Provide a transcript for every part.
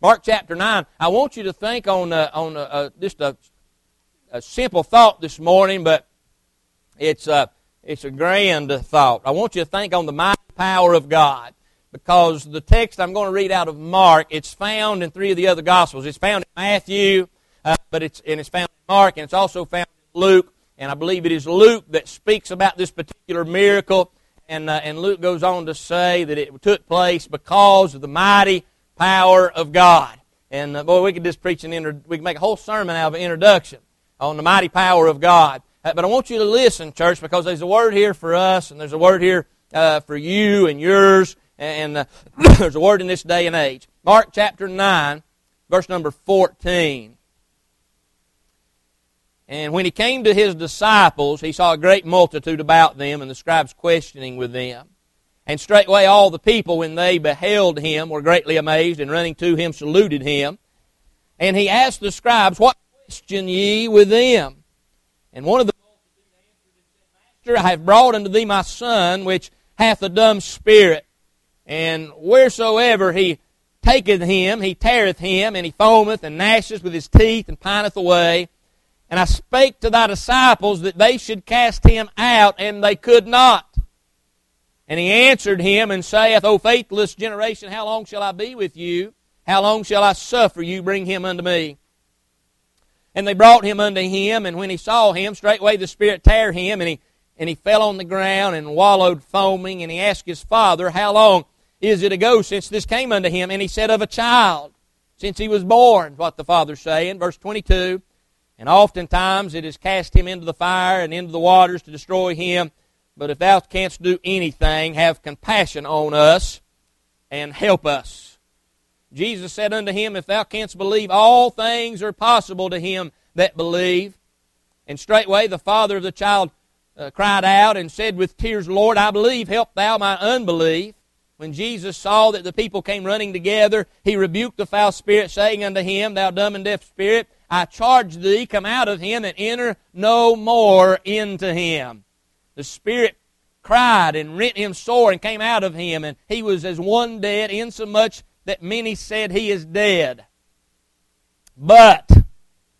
Mark chapter 9. I want you to think on, uh, on uh, uh, just a, a, simple thought this morning, but it's, uh, it's a grand thought. I want you to think on the mighty power of God because the text I'm going to read out of Mark, it's found in three of the other Gospels. It's found in Matthew, uh, but it's, and it's found in Mark, and it's also found in Luke. And I believe it is Luke that speaks about this particular miracle. And, uh, and Luke goes on to say that it took place because of the mighty power of God. And uh, boy, we could just preach an inter- we could make a whole sermon out of an introduction on the mighty power of God. Uh, but I want you to listen, church, because there's a word here for us, and there's a word here uh, for you and yours, and uh, there's a word in this day and age. Mark chapter 9, verse number 14. And when he came to his disciples, he saw a great multitude about them, and the scribes questioning with them. And straightway all the people, when they beheld him, were greatly amazed, and running to him saluted him. And he asked the scribes, What question ye with them? And one of the answered Master, I have brought unto thee my son, which hath a dumb spirit. And wheresoever he taketh him, he teareth him, and he foameth and gnasheth with his teeth, and pineth away. And I spake to thy disciples that they should cast him out, and they could not. And he answered him and saith, O faithless generation, how long shall I be with you? How long shall I suffer you? Bring him unto me. And they brought him unto him, and when he saw him, straightway the Spirit tare him, and he, and he fell on the ground and wallowed foaming, and he asked his father, How long is it ago since this came unto him? And he said, Of a child, since he was born, what the father's saying. Verse 22. And oftentimes it has cast him into the fire and into the waters to destroy him. But if thou canst do anything, have compassion on us and help us. Jesus said unto him, If thou canst believe, all things are possible to him that believe. And straightway the father of the child uh, cried out and said with tears, Lord, I believe, help thou my unbelief. When Jesus saw that the people came running together, he rebuked the foul spirit, saying unto him, Thou dumb and deaf spirit, I charge thee, come out of him and enter no more into him. The spirit cried and rent him sore and came out of him, and he was as one dead, insomuch that many said he is dead. But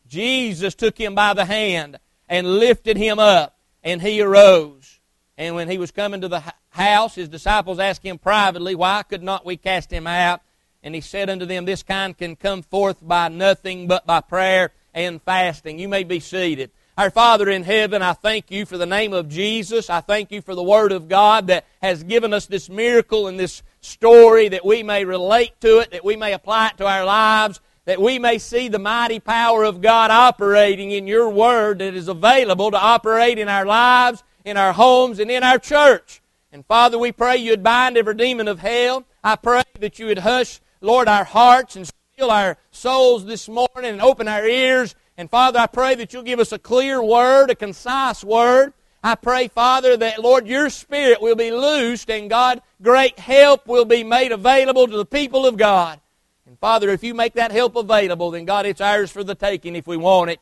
Jesus took him by the hand and lifted him up, and he arose. And when he was coming to the house, his disciples asked him privately, Why could not we cast him out? And he said unto them, This kind can come forth by nothing but by prayer and fasting. You may be seated. Our Father in heaven, I thank you for the name of Jesus. I thank you for the Word of God that has given us this miracle and this story that we may relate to it, that we may apply it to our lives, that we may see the mighty power of God operating in your Word that is available to operate in our lives, in our homes, and in our church. And Father, we pray you'd bind every demon of hell. I pray that you would hush Lord, our hearts and still our souls this morning and open our ears. And Father, I pray that you'll give us a clear word, a concise word. I pray, Father, that, Lord, your Spirit will be loosed and, God, great help will be made available to the people of God. And, Father, if you make that help available, then, God, it's ours for the taking if we want it.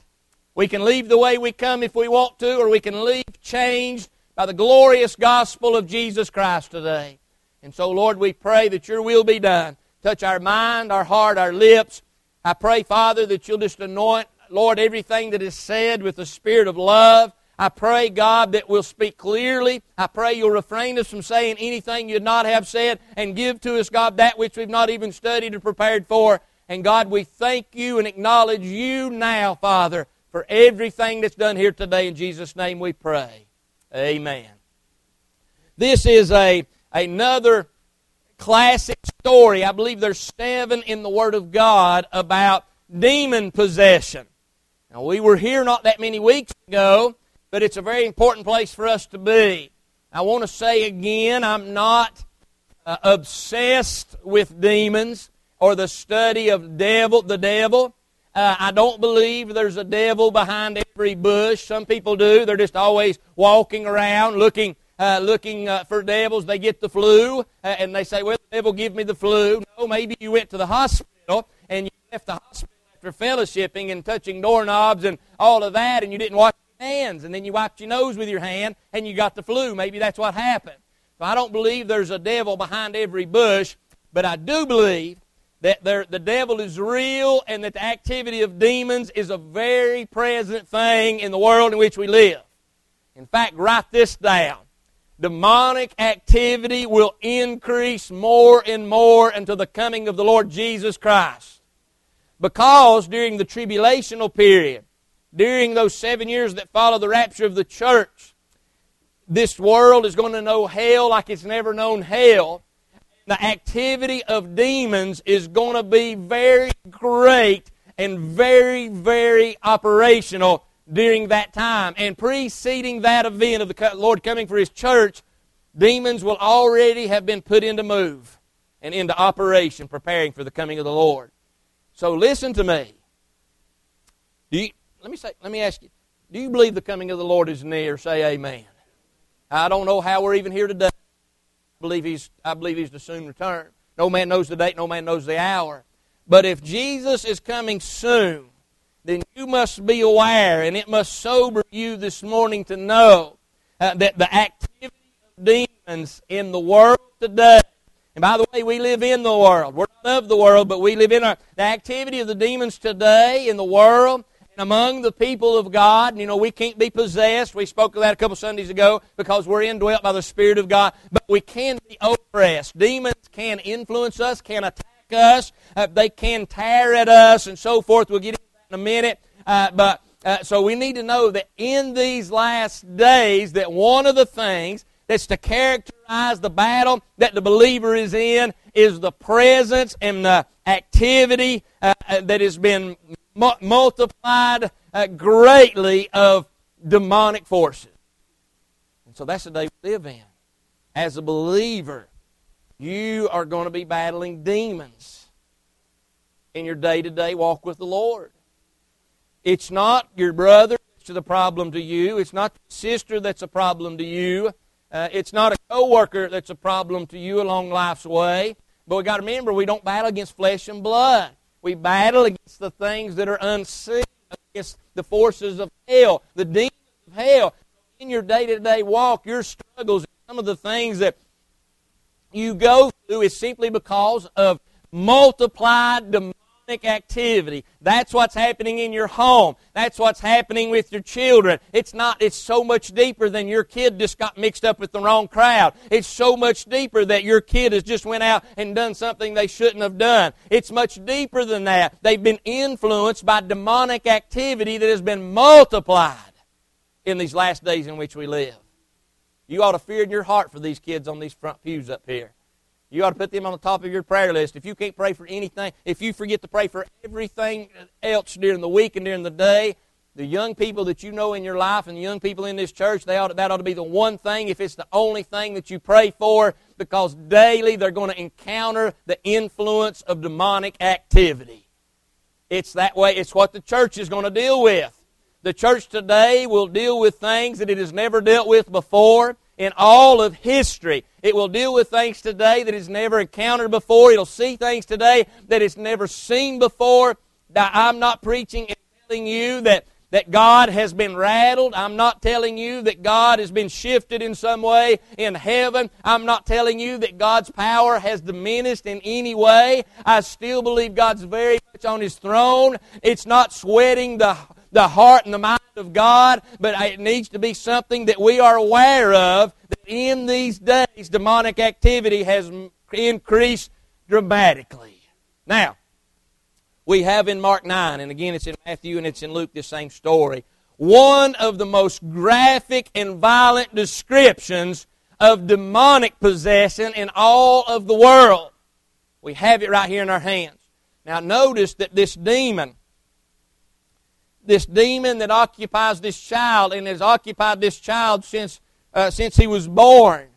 We can leave the way we come if we want to, or we can leave changed by the glorious gospel of Jesus Christ today. And so, Lord, we pray that your will be done. Touch our mind, our heart, our lips. I pray, Father, that you'll just anoint, Lord, everything that is said with the spirit of love. I pray, God, that we'll speak clearly. I pray you'll refrain us from saying anything you'd not have said and give to us, God, that which we've not even studied or prepared for. And God, we thank you and acknowledge you now, Father, for everything that's done here today. In Jesus' name we pray. Amen. This is a, another classic story. I believe there's seven in the Word of God about demon possession. Now, we were here not that many weeks ago, but it's a very important place for us to be. I want to say again, I'm not uh, obsessed with demons or the study of devil, the devil. Uh, I don't believe there's a devil behind every bush. Some people do. They're just always walking around looking uh, looking uh, for devils. They get the flu, uh, and they say, well, the devil give me the flu. No, maybe you went to the hospital, and you left the hospital after fellowshipping and touching doorknobs and all of that, and you didn't wash your hands, and then you wiped your nose with your hand, and you got the flu. Maybe that's what happened. So I don't believe there's a devil behind every bush, but I do believe that the devil is real and that the activity of demons is a very present thing in the world in which we live. In fact, write this down. Demonic activity will increase more and more until the coming of the Lord Jesus Christ. Because during the tribulational period, during those seven years that follow the rapture of the church, this world is going to know hell like it's never known hell the activity of demons is going to be very great and very, very operational during that time. And preceding that event of the Lord coming for His church, demons will already have been put into move and into operation, preparing for the coming of the Lord. So listen to me. Do you, let me say, let me ask you, do you believe the coming of the Lord is near? Say amen. I don't know how we're even here today I believe he's, I believe he's to soon return. No man knows the date, no man knows the hour. But if Jesus is coming soon, then you must be aware, and it must sober you this morning to know uh, that the activity of demons in the world today, and by the way, we live in the world. We're not of the world, but we live in our, the activity of the demons today in the world and among the people of God. You know, we can't be possessed. We spoke of that a couple Sundays ago because we're indwelt by the Spirit of God. But we can be oppressed. Demons can influence us, can attack us. Uh, they can tear at us and so forth. We'll get into that in a minute. Uh, but uh, so we need to know that in these last days, that one of the things that's to characterize the battle that the believer is in is the presence and the activity uh, uh, that has been multiplied uh, greatly of demonic forces. And so that's the day we live in. As a believer, you are going to be battling demons in your day to day walk with the Lord. It's not your brother that's the problem to you, it's not the sister that's a problem to you, uh, it's not a coworker that's a problem to you along life's way. But we got to remember, we don't battle against flesh and blood. We battle against the things that are unseen, against the forces of hell, the demons of hell. In your day to day walk, your struggles, some of the things that you go through is simply because of multiplied demonic activity. That's what's happening in your home. That's what's happening with your children. It's not, it's so much deeper than your kid just got mixed up with the wrong crowd. It's so much deeper that your kid has just went out and done something they shouldn't have done. It's much deeper than that. They've been influenced by demonic activity that has been multiplied in these last days in which we live. You ought to fear in your heart for these kids on these front pews up here. You ought to put them on the top of your prayer list. If you can't pray for anything, if you forget to pray for everything else during the week and during the day, the young people that you know in your life and the young people in this church, they ought to, that ought to be the one thing, if it's the only thing that you pray for, because daily they're going to encounter the influence of demonic activity. It's that way, it's what the church is going to deal with. The church today will deal with things that it has never dealt with before in all of history. It will deal with things today that it's never encountered before. It'll see things today that it's never seen before. Now, I'm not preaching and telling you that, that God has been rattled. I'm not telling you that God has been shifted in some way in heaven. I'm not telling you that God's power has diminished in any way. I still believe God's very much on His throne. It's not sweating the the heart and the mind of God, but it needs to be something that we are aware of that in these days demonic activity has increased dramatically. Now, we have in Mark 9, and again it's in Matthew and it's in Luke, this same story, one of the most graphic and violent descriptions of demonic possession in all of the world. We have it right here in our hands. Now, notice that this demon this demon that occupies this child and has occupied this child since, uh, since he was born.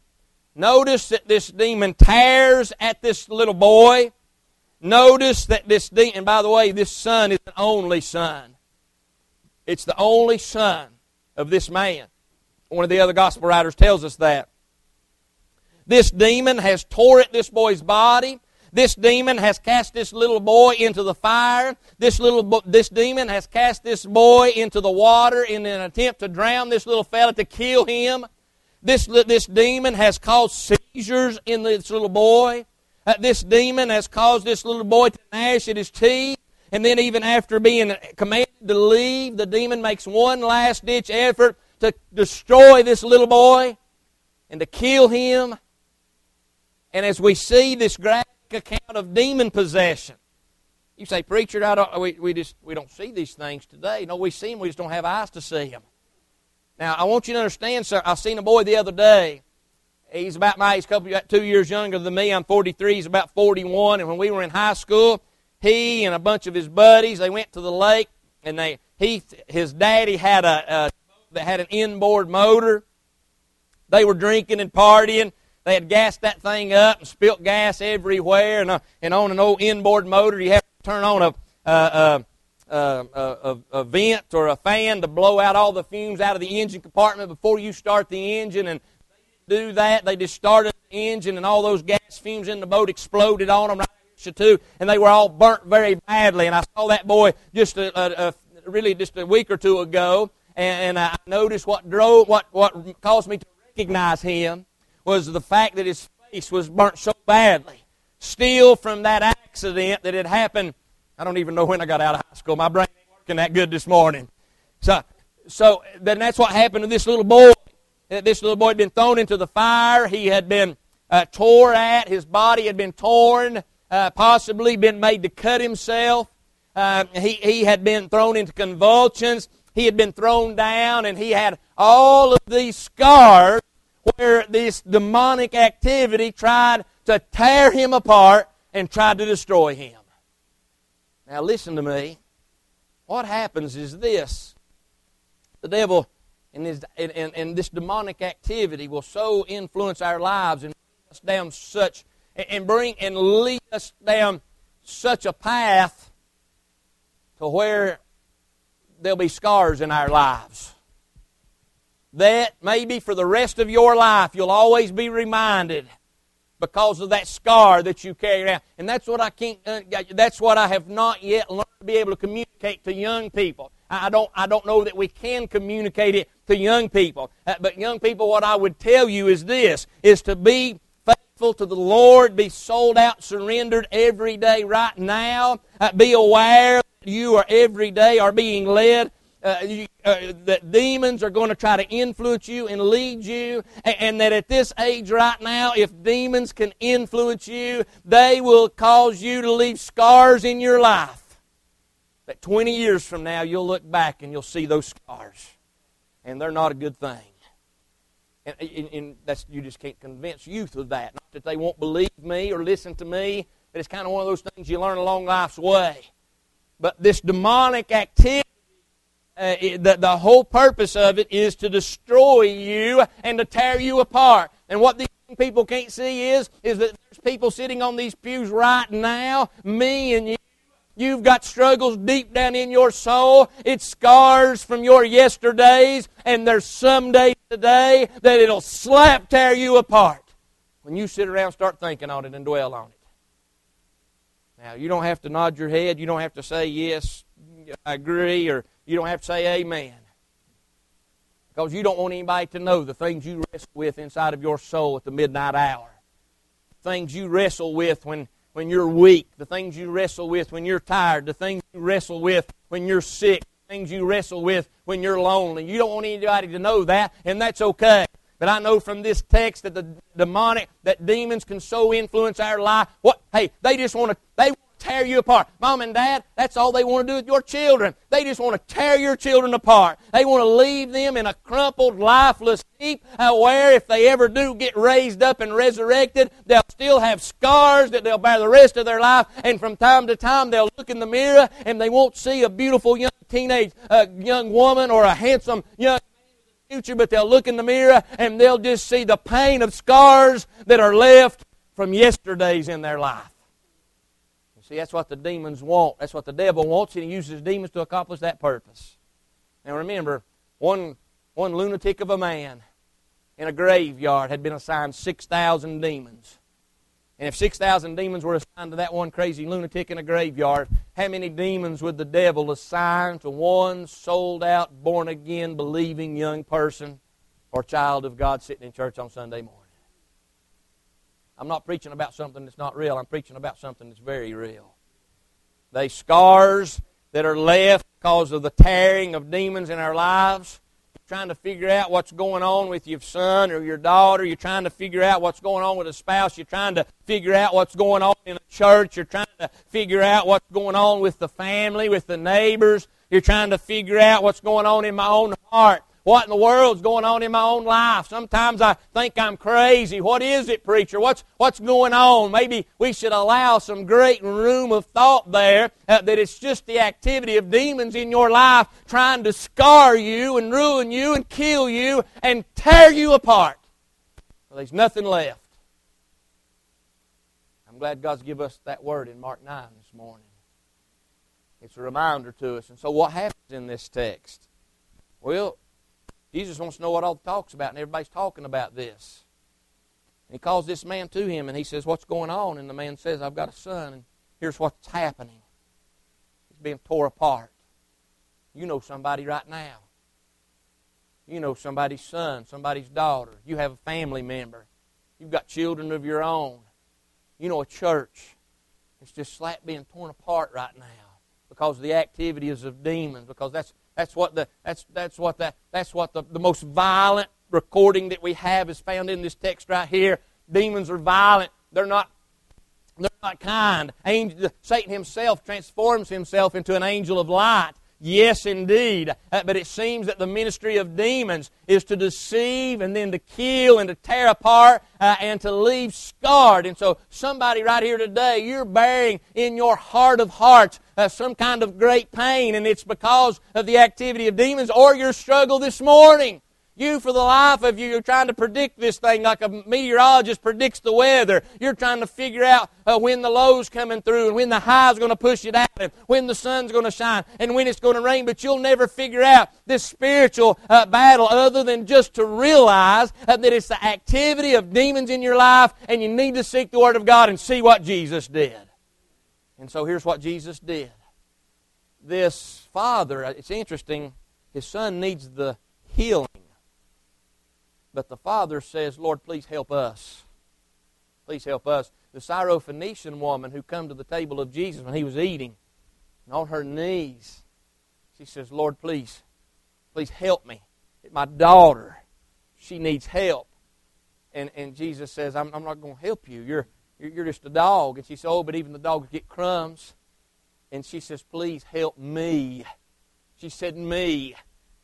Notice that this demon tears at this little boy. Notice that this demon, and by the way, this son is an only son. It's the only son of this man. One of the other gospel writers tells us that. This demon has tore at this boy's body. This demon has cast this little boy into the fire. This little this demon has cast this boy into the water in an attempt to drown this little fella to kill him. This this demon has caused seizures in this little boy. uh, this demon has caused this little boy to gnash at his teeth. And then, even after being commanded to leave, the demon makes one last ditch effort to destroy this little boy and to kill him. And as we see this graphic account of demon possession, you say, preacher, I don't, we, we just we don't see these things today. No, we see them. We just don't have eyes to see them. Now, I want you to understand, sir. I seen a boy the other day. He's about my age, couple about two years younger than me. I'm 43. He's about 41. And when we were in high school, he and a bunch of his buddies they went to the lake, and they he his daddy had a, a had an inboard motor. They were drinking and partying. They had gassed that thing up and spilt gas everywhere. And, uh, and on an old inboard motor, you have to turn on a, a, a, a, a vent or a fan to blow out all the fumes out of the engine compartment before you start the engine. And do that. They just started the engine, and all those gas fumes in the boat exploded on them right too, and they were all burnt very badly. And I saw that boy just a, a, a really just a week or two ago, and, and I noticed what drove what what caused me to recognize him was the fact that his face was burnt so badly, still from that accident that had happened I don't even know when I got out of high school. My brain ain't working that good this morning. So, so then that's what happened to this little boy. This little boy had been thrown into the fire. He had been uh, tore at. His body had been torn, uh, possibly been made to cut himself. Uh, he, he had been thrown into convulsions. He had been thrown down, and he had all of these scars where this demonic activity tried to tear him apart and tried to destroy him. Now, listen to me. What happens is this the devil and, his, and, and, and this demonic activity will so influence our lives and bring us down such and bring and lead us down such a path to where there'll be scars in our lives. That maybe for the rest of your life you'll always be reminded because of that scar that you carry around. And that's what I can't. Uh, that's what I have not yet learned to be able to communicate to young people. I don't. I don't know that we can communicate it to young people. Uh, but young people, what I would tell you is this: is to be faithful to the Lord, be sold out, surrendered every day, right now. Uh, be aware that you are every day are being led uh, you, uh, that demons are going to try to influence you and lead you, and, and, that at this age right now, if demons can influence you, they will cause you to leave scars in your life. That 20 years from now, you'll look back and you'll see those scars, and they're not a good thing. And, and, and that's, you just can't convince youth of that. Not that they won't believe me or listen to me, but it's kind of one of those things you learn along life's way. But this demonic activity Uh, the, the whole purpose of it is to destroy you and to tear you apart. And what these people can't see is, is that there's people sitting on these pews right now, me and you. You've got struggles deep down in your soul. It's scars from your yesterdays, and there's some days today that it'll slap tear you apart when you sit around start thinking on it and dwell on it. Now, you don't have to nod your head. You don't have to say, yes, I agree, or you don't have to say amen. Because you don't want anybody to know the things you wrestle with inside of your soul at the midnight hour. The Things you wrestle with when, when you're weak. The things you wrestle with when you're tired. The things you wrestle with when you're sick. The things you wrestle with when you're lonely. You don't want anybody to know that, and that's okay. But I know from this text that the demonic, that demons can so influence our life. What? Hey, they just want to. They tear you apart. Mom and dad, that's all they want to do with your children. They just want to tear your children apart. They want to leave them in a crumpled, lifeless heap uh, where if they ever do get raised up and resurrected, they'll still have scars that they'll bear the rest of their life. And from time to time, they'll look in the mirror and they won't see a beautiful young teenage uh, young woman or a handsome young man in the future, but they'll look in the mirror and they'll just see the pain of scars that are left from yesterdays in their life. See, that's what the demons want. That's what the devil wants, and he uses demons to accomplish that purpose. Now remember, one, one lunatic of a man in a graveyard had been assigned 6,000 demons. And if 6,000 demons were assigned to that one crazy lunatic in a graveyard, how many demons would the devil assign to one sold out, born again, believing young person or child of God sitting in church on Sunday morning? I'm not preaching about something that's not real. I'm preaching about something that's very real. They scars that are left because of the tearing of demons in our lives. You're trying to figure out what's going on with your son or your daughter. You're trying to figure out what's going on with a spouse. You're trying to figure out what's going on in a church. You're trying to figure out what's going on with the family, with the neighbors. You're trying to figure out what's going on in my own heart. What in the world's going on in my own life? Sometimes I think I'm crazy. What is it, preacher? What's, what's going on? Maybe we should allow some great room of thought there uh, that it's just the activity of demons in your life trying to scar you and ruin you and kill you and tear you apart. Well, there's nothing left. I'm glad God's given us that word in Mark 9 this morning. It's a reminder to us. And so, what happens in this text? Well, Jesus wants to know what all the talk's about, and everybody's talking about this. And he calls this man to him, and he says, What's going on? And the man says, I've got a son, and here's what's happening. He's being tore apart. You know somebody right now. You know somebody's son, somebody's daughter. You have a family member. You've got children of your own. You know a church. It's just slap being torn apart right now because of the activities of demons, because that's that's what the that's that's what that that's what the, the most violent recording that we have is found in this text right here. Demons are violent. They're not they're not kind. Angel, Satan himself transforms himself into an angel of light. Yes, indeed. Uh, but it seems that the ministry of demons is to deceive and then to kill and to tear apart uh, and to leave scarred. And so, somebody right here today, you're bearing in your heart of hearts uh, some kind of great pain, and it's because of the activity of demons or your struggle this morning. You, for the life of you, you're trying to predict this thing like a meteorologist predicts the weather. You're trying to figure out uh, when the low's coming through and when the high's going to push it out and when the sun's going to shine and when it's going to rain. But you'll never figure out this spiritual uh, battle other than just to realize uh, that it's the activity of demons in your life and you need to seek the Word of God and see what Jesus did. And so here's what Jesus did. This father, uh, it's interesting, his son needs the healing but the father says, Lord, please help us. Please help us. The Syrophoenician woman who come to the table of Jesus when he was eating, and on her knees, she says, Lord, please, please help me. My daughter, she needs help. And, and Jesus says, I'm, I'm not going to help you. You're, you're, just a dog. And she says, Oh, but even the dogs get crumbs. And she says, Please help me. She said, Me.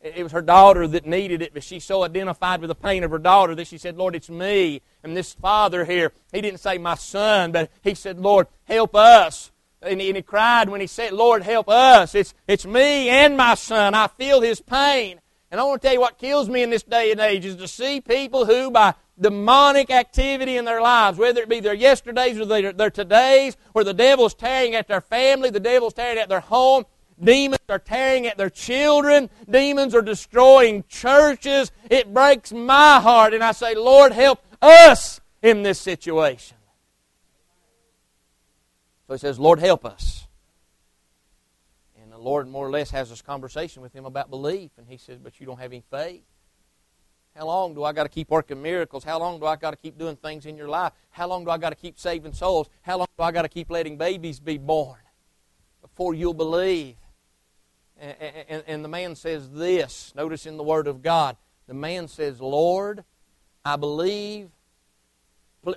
It was her daughter that needed it, but she so identified with the pain of her daughter that she said, Lord, it's me. And this father here, he didn't say my son, but he said, Lord, help us. And he, and he cried when he said, Lord, help us. It's, it's me and my son. I feel his pain. And I want to tell you what kills me in this day and age is to see people who, by demonic activity in their lives, whether it be their yesterdays or their, their todays, where the devil's tearing at their family, the devil's tearing at their home, Demons are tearing at their children. Demons are destroying churches. It breaks my heart. And I say, Lord, help us in this situation. So he says, Lord, help us. And the Lord more or less has this conversation with him about belief. And he says, But you don't have any faith. How long do I got to keep working miracles? How long do I got to keep doing things in your life? How long do I got to keep saving souls? How long do I got to keep letting babies be born before you'll believe? And, and, and the man says this. Notice in the Word of God. The man says, Lord, I believe.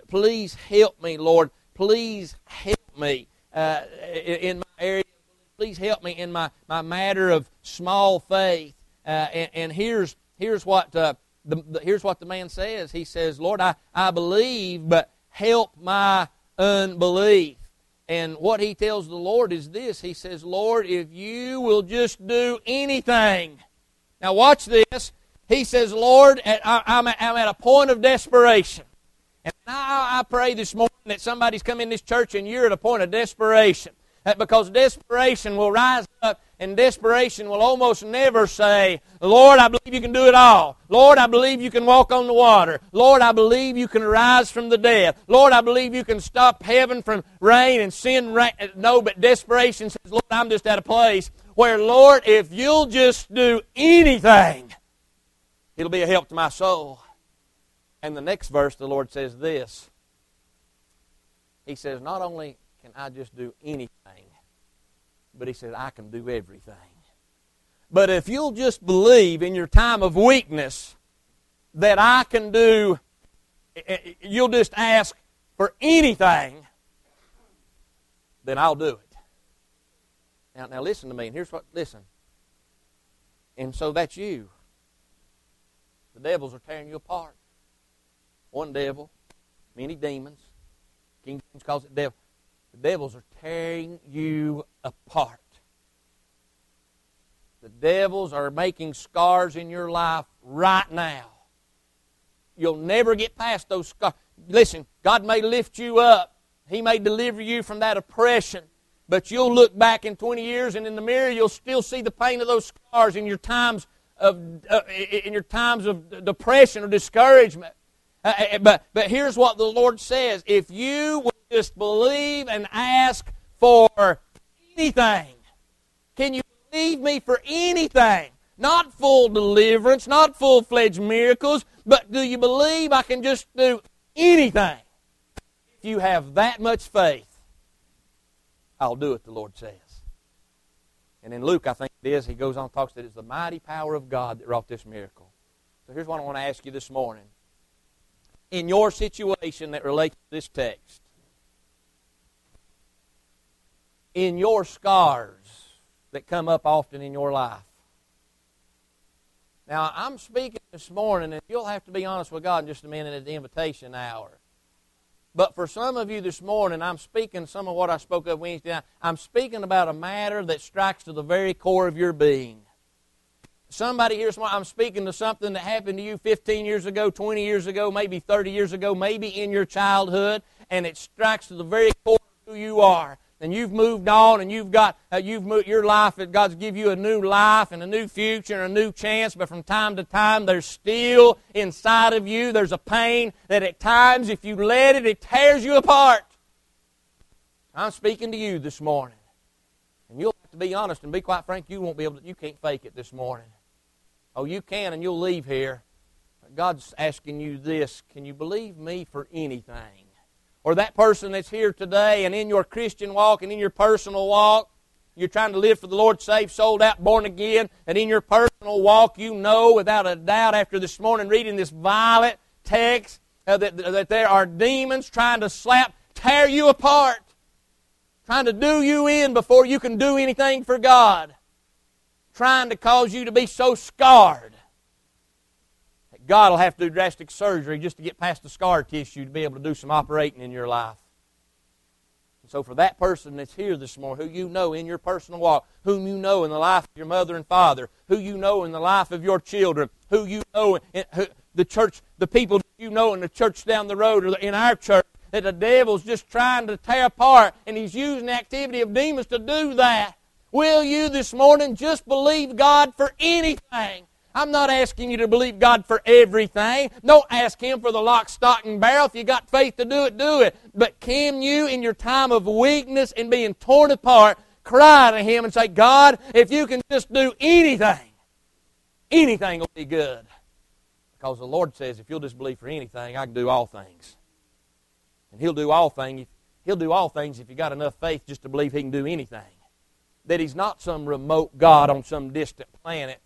Please help me, Lord. Please help me uh, in my area. Please help me in my, my matter of small faith. Uh, and, and, here's, here's, what, uh, the, the, here's what the man says. He says, Lord, I, I believe, but help my unbelief. And what he tells the Lord is this He says, Lord, if you will just do anything. Now, watch this. He says, Lord, I'm at a point of desperation. And I pray this morning that somebody's come in this church and you're at a point of desperation. Because desperation will rise up and desperation will almost never say, Lord, I believe you can do it all. Lord, I believe you can walk on the water. Lord, I believe you can rise from the dead. Lord, I believe you can stop heaven from rain and sin. No, but desperation says, Lord, I'm just at a place where, Lord, if you'll just do anything, it'll be a help to my soul. And the next verse, the Lord says this He says, not only can I just do anything, but he said, I can do everything. But if you'll just believe in your time of weakness that I can do, eh, eh, you'll just ask for anything, then I'll do it. Now, now listen to me. And here's what, listen. And so that's you. The devils are tearing you apart. One devil, many demons. King James calls it devil. The devils are tearing you apart. The devils are making scars in your life right now. You'll never get past those scars. Listen, God may lift you up. He may deliver you from that oppression. But you'll look back in 20 years and in the mirror you'll still see the pain of those scars in your times of, uh, in your times of depression or discouragement. Uh, uh but, but here's what the Lord says. If you will just believe and ask for anything, can you believe me for anything? Not full deliverance, not full fledged miracles, but do you believe I can just do anything? If you have that much faith, I'll do it, the Lord says. And in Luke, I think it is, he goes on and talks that it's the mighty power of God that wrought this miracle. So here's what I want to ask you this morning. In your situation that relates to this text, in your scars that come up often in your life. Now, I'm speaking this morning, and you'll have to be honest with God in just a minute at the invitation hour. But for some of you this morning, I'm speaking some of what I spoke of Wednesday night. I'm speaking about a matter that strikes to the very core of your being. Somebody here I'm speaking to something that happened to you 15 years ago, 20 years ago, maybe 30 years ago, maybe in your childhood, and it strikes to the very core of who you are and you've moved on and you've got uh, you've moved your life that God's give you a new life and a new future and a new chance but from time to time there's still inside of you there's a pain that at times if you let it it tears you apart. I'm speaking to you this morning. And you'll have to be honest and be quite frank you won't be able to you can't fake it this morning. Oh you can and you'll leave here. God's asking you this. Can you believe me for anything or that person that's here today and in your Christian walk and in your personal walk, you're trying to live for the Lord, saved, sold out, born again, and in your personal walk, you know without a doubt after this morning reading this violent text uh, that, that there are demons trying to slap, tear you apart, trying to do you in before you can do anything for God, trying to cause you to be so scarred God will have to do drastic surgery just to get past the scar tissue to be able to do some operating in your life. And so, for that person that's here this morning, who you know in your personal walk, whom you know in the life of your mother and father, who you know in the life of your children, who you know in who, the church, the people you know in the church down the road or in our church, that the devil's just trying to tear apart, and he's using the activity of demons to do that. Will you this morning just believe God for anything? I'm not asking you to believe God for everything. Don't ask Him for the lock, stock, and barrel. If you got faith to do it, do it. But can you, in your time of weakness and being torn apart, cry to Him and say, God, if you can just do anything, anything will be good. Because the Lord says, if you'll just believe for anything, I can do all things. And He'll do all things. He'll do all things if you got enough faith just to believe He can do anything. That He's not some remote God on some distant planet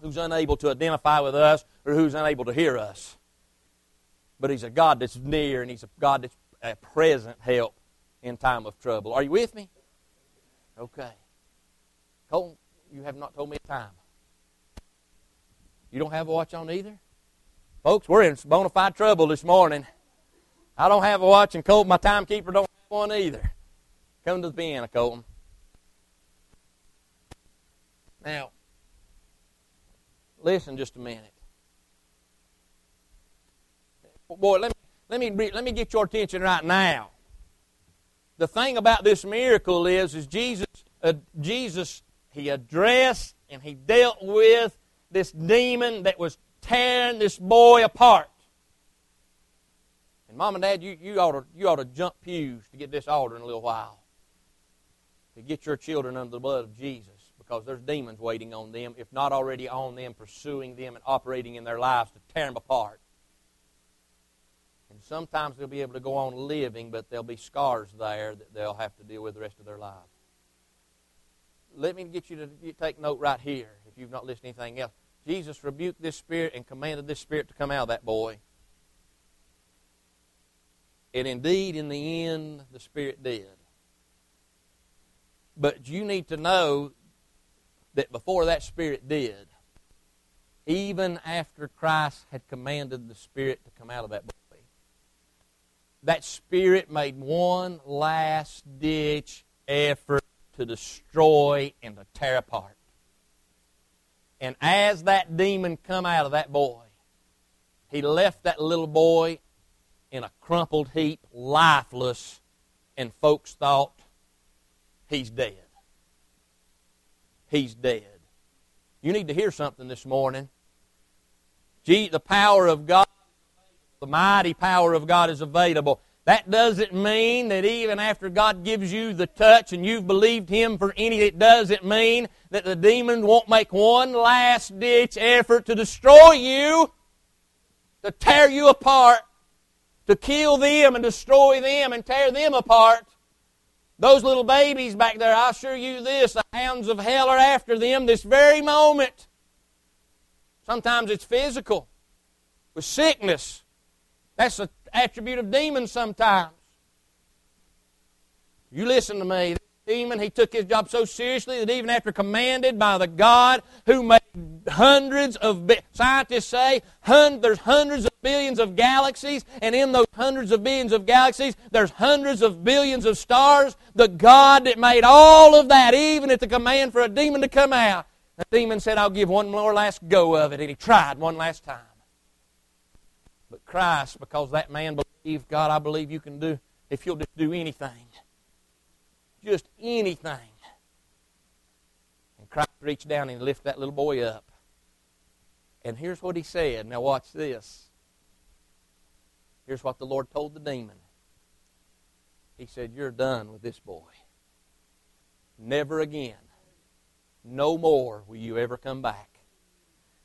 who's unable to identify with us or who's unable to hear us. But He's a God that's near and He's a God that's a present help in time of trouble. Are you with me? Okay. Colton, you have not told me a time. You don't have a watch on either? Folks, we're in bona fide trouble this morning. I don't have a watch, and Colton, my timekeeper, don't have one either. Come to the piano, Colton. Now, Listen just a minute. Boy, let me, let me, let me get your attention right now. The thing about this miracle is, is Jesus, uh, Jesus, he addressed and he dealt with this demon that was tearing this boy apart. And mom and dad, you, you, ought to, you ought to jump pews to get this altar in a little while. To get your children under the blood of Jesus because there's demons waiting on them, if not already on them, pursuing them and operating in their lives to tear them apart. And sometimes they'll be able to go on living, but there'll be scars there that they'll have to deal with the rest of their lives. Let me get you to take note right here if you've not listened to anything else. Jesus rebuked this spirit and commanded this spirit to come out of that boy. And indeed, in the end, the spirit did. But you need to know that before that spirit did, even after Christ had commanded the spirit to come out of that boy, that spirit made one last ditch effort to destroy and to tear apart. And as that demon come out of that boy, he left that little boy in a crumpled heap, lifeless, and folks thought he's dead. He's dead. You need to hear something this morning. Gee, the power of God, the mighty power of God is available. That doesn't mean that even after God gives you the touch and you've believed Him for any, it doesn't mean that the demons won't make one last ditch effort to destroy you, to tear you apart to kill them and destroy them and tear them apart. Those little babies back there, I assure you this, the hounds of hell are after them this very moment. Sometimes it's physical, with sickness. That's an attribute of demons sometimes. You listen to me demon. He took his job so seriously that even after commanded by the God who made hundreds of scientists say hun, there's hundreds of billions of galaxies, and in those hundreds of billions of galaxies, there's hundreds of billions of stars. The God that made all of that, even at the command for a demon to come out, the demon said, "I'll give one more last go of it," and he tried one last time. But Christ, because that man believed, God, I believe you can do if you'll just do anything just anything. And Christ reached down and lifted that little boy up. And here's what he said. Now, watch this. Here's what the Lord told the demon. He said, You're done with this boy. Never again. No more will you ever come back.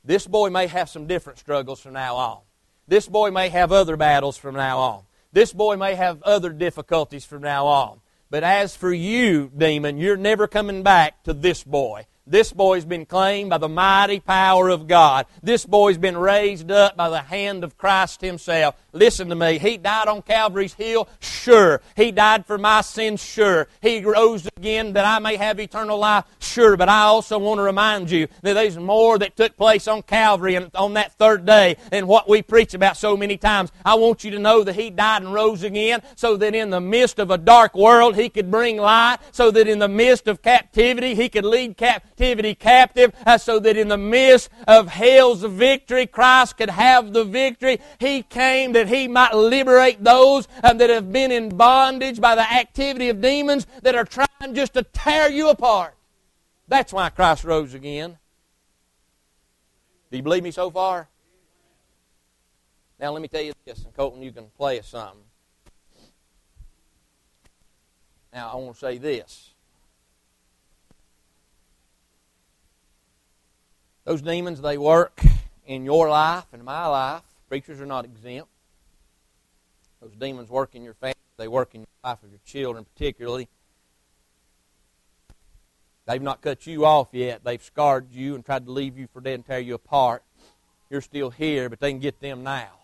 This boy may have some different struggles from now on. This boy may have other battles from now on. This boy may have other difficulties from now on. But as for you, demon, you're never coming back to this boy. This boy's been claimed by the mighty power of God. This boy's been raised up by the hand of Christ Himself. Listen to me. He died on Calvary's hill? Sure. He died for my sins? Sure. He rose again that I may have eternal life? Sure. But I also want to remind you that there's more that took place on Calvary and on that third day than what we preach about so many times. I want you to know that He died and rose again so that in the midst of a dark world He could bring light, so that in the midst of captivity He could lead captivity captivity captive uh, so that in the midst of hell's victory, Christ could have the victory. He came that he might liberate those uh, that have been in bondage by the activity of demons that are trying just to tear you apart. That's why Christ rose again. Do you believe me so far? Now let me tell you this, and Colton, you can play us something. Now I want to say this. Those demons, they work in your life and my life. Preachers are not exempt. Those demons work in your family. They work in the life of your children, particularly. They've not cut you off yet. They've scarred you and tried to leave you for dead and tear you apart. You're still here, but they can get them now.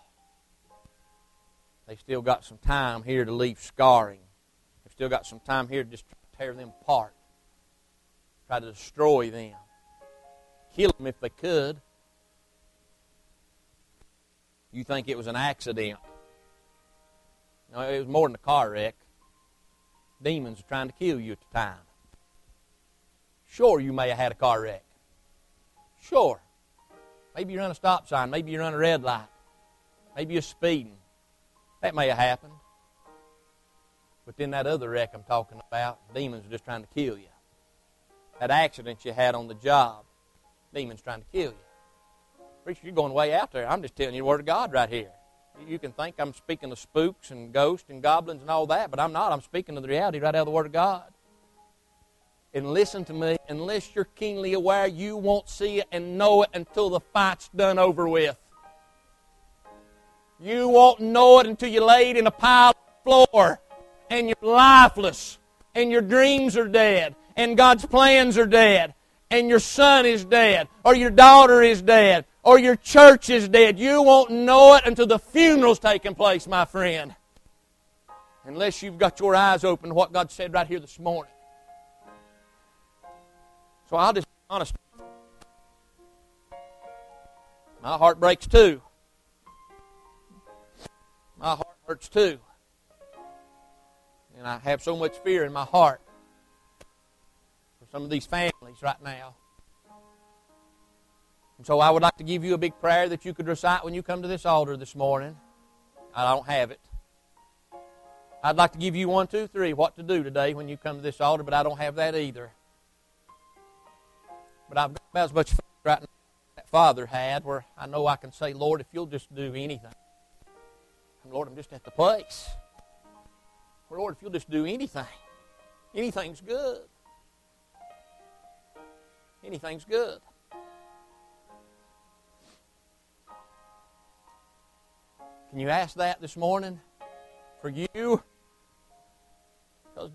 They've still got some time here to leave scarring. They've still got some time here to just tear them apart, try to destroy them kill them if they could. You think it was an accident. No, it was more than a car wreck. Demons are trying to kill you at the time. Sure, you may have had a car wreck. Sure. Maybe you run a stop sign. Maybe you run a red light. Maybe you're speeding. That may have happened. But then that other wreck I'm talking about, demons are just trying to kill you. That accident you had on the job, demons trying to kill you. Preacher, you're going way out there. I'm just telling you the Word of God right here. You can think I'm speaking of spooks and ghosts and goblins and all that, but I'm not. I'm speaking of the reality right out of the Word of God. And listen to me, unless you're keenly aware, you won't see it and know it until the fight's done over with. You won't know it until you lay it in a pile of floor and you're lifeless and your dreams are dead and God's plans are dead and your son is dead or your daughter is dead or your church is dead. You won't know it until the funeral's taking place, my friend. Unless you've got your eyes open to what God said right here this morning. So I'll just be honest. My heart breaks too. My heart hurts too. And I have so much fear in my heart some of these families right now. And so I would like to give you a big prayer that you could recite when you come to this altar this morning. I don't have it. I'd like to give you one, two, three, what to do today when you come to this altar, but I don't have that either. But I've got about as much faith right now that Father had, where I know I can say, Lord, if you'll just do anything. Lord, I'm just at the place. Lord, if you'll just do anything, anything's good. Anything's good. Can you ask that this morning for you? Because,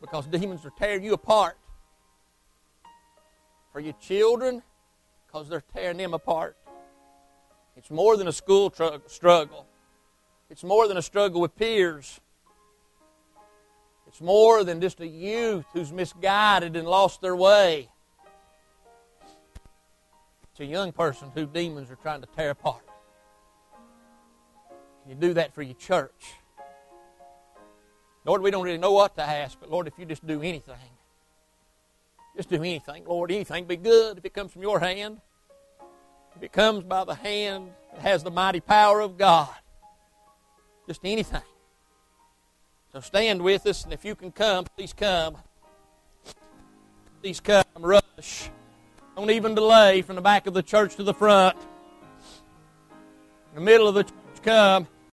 because demons are tearing you apart. For your children, because they're tearing them apart. It's more than a school tr- struggle. It's more than a struggle with peers. It's more than just a youth who's misguided and lost their way. It's a young person who demons are trying to tear apart. Can you do that for your church? Lord, we don't really know what to ask, but Lord, if you just do anything, just do anything, Lord, anything be good if it comes from your hand. If it comes by the hand that has the mighty power of God. Just anything. So stand with us, and if you can come, please come. Please come, rush. Don't even delay from the back of the church to the front. In the middle of the church, come.